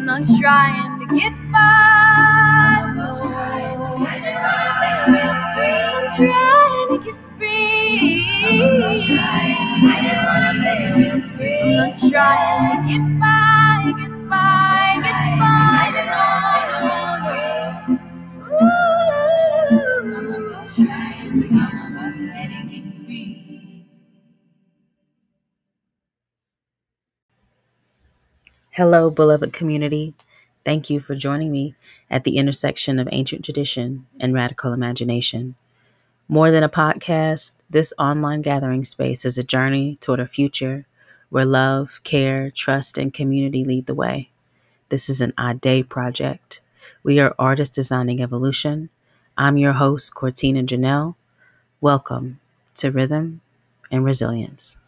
I'm not trying to get by. I'm trying to get free. I'm not trying to get by, get by, get by. I'm gonna try and I'm gonna Hello, beloved community. Thank you for joining me at the intersection of ancient tradition and radical imagination. More than a podcast, this online gathering space is a journey toward a future where love, care, trust, and community lead the way. This is an odd day project. We are artists designing evolution. I'm your host, Cortina Janelle. Welcome to Rhythm and Resilience.